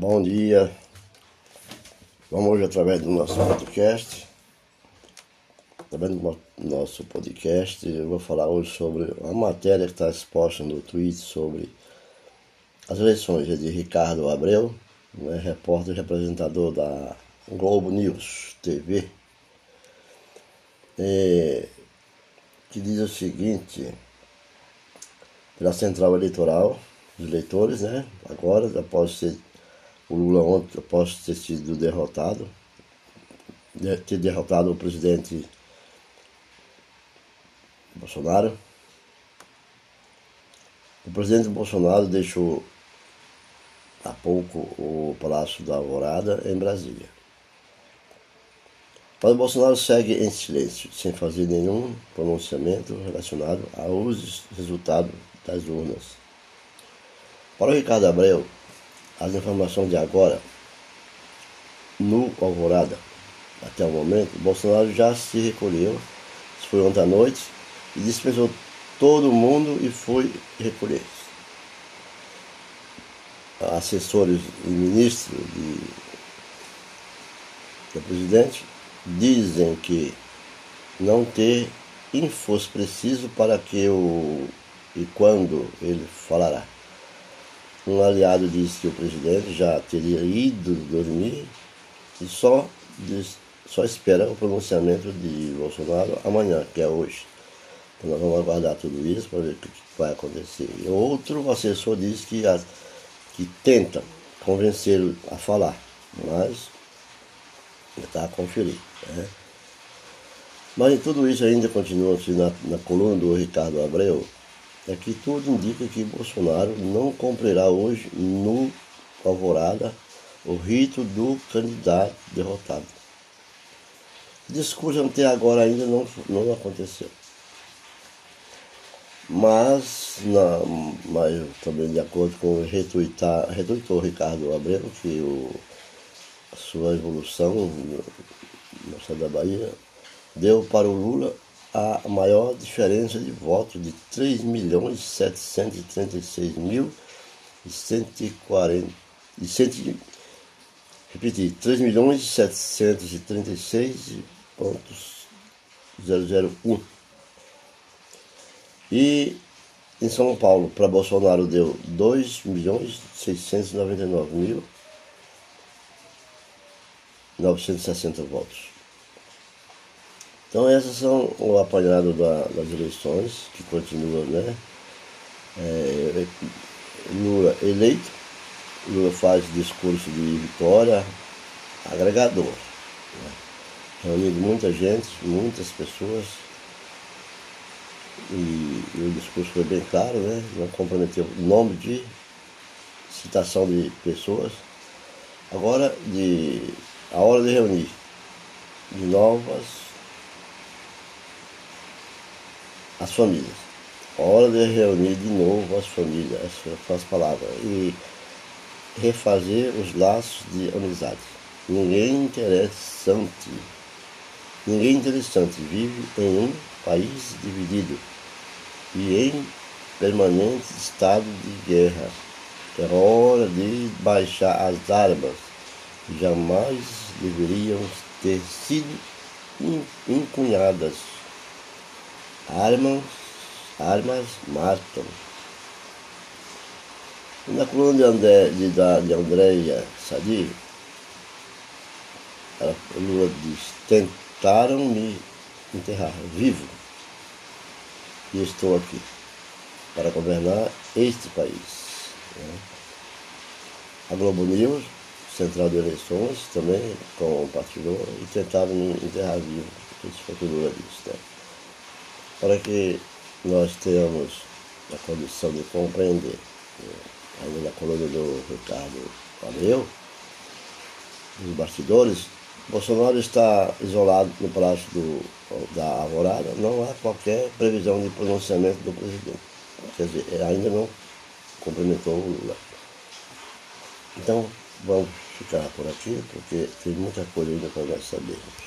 Bom dia. Vamos hoje através do nosso podcast. Através do nosso podcast, eu vou falar hoje sobre a matéria que está exposta no tweet sobre as eleições de Ricardo Abreu, né, repórter e representador da Globo News TV, é, que diz o seguinte, pela Central Eleitoral dos Eleitores, né, agora, após ser o Lula ontem, após ter sido derrotado, ter derrotado o presidente Bolsonaro. O presidente Bolsonaro deixou há pouco o Palácio da Alvorada em Brasília. Mas Bolsonaro segue em silêncio, sem fazer nenhum pronunciamento relacionado aos resultados das urnas. Para o Ricardo Abreu, as informações de agora, no Alvorada, até o momento, Bolsonaro já se recolheu, isso foi ontem à noite, e dispensou todo mundo e foi recolher. Assessores e ministros de, do presidente dizem que não ter infos preciso para que o e quando ele falará. Um aliado disse que o presidente já teria ido dormir e só, só espera o pronunciamento de Bolsonaro amanhã, que é hoje. Então nós vamos aguardar tudo isso para ver o que vai acontecer. E outro assessor disse que, a, que tenta convencê-lo a falar, mas está a conferir. Né? Mas em tudo isso ainda continua assim, na, na coluna do Ricardo Abreu, é que tudo indica que Bolsonaro não cumprirá hoje no Alvorada o rito do candidato derrotado. Discurso até agora ainda não, não aconteceu. Mas, na, mas também de acordo com o retweetou Ricardo Abreu, que o, sua evolução no estado da Bahia deu para o Lula a maior diferença de votos de 3 milhões 736 mil e 140 e repetir, 3 milhões 736 pontos 001 e em São Paulo para Bolsonaro deu 2 milhões 699 mil 960 votos então essas são o apanhado da, das eleições, que continua, né? É, Lula eleito, Lula faz discurso de vitória agregador, né? reunindo muita gente, muitas pessoas, e, e, o discurso foi bem claro, né? Não comprometeu nome de citação de pessoas. Agora de a hora de reunir de novas as famílias. Hora de reunir de novo as famílias, as, as palavras, e refazer os laços de amizade. Ninguém interessante, ninguém interessante vive em um país dividido e em permanente estado de guerra. É hora de baixar as armas, jamais deveriam ter sido encunhadas Armas, armas matam. Na coluna de, André, de, de Andréia Sadi, ela, Lula diz, tentaram me enterrar vivo. E estou aqui para governar este país. Né? A Globo News, Central de Eleições, também compartilhou e tentaram me enterrar vivo. Isso foi o que Lula disse. Né? Para que nós tenhamos a condição de compreender, né, ainda na coluna do Ricardo Abreu, nos bastidores, Bolsonaro está isolado no Palácio do, da Alvorada, não há qualquer previsão de pronunciamento do presidente. Quer dizer, ainda não cumprimentou o Lula. Então, vamos ficar por aqui, porque tem muita coisa ainda para nós sabermos.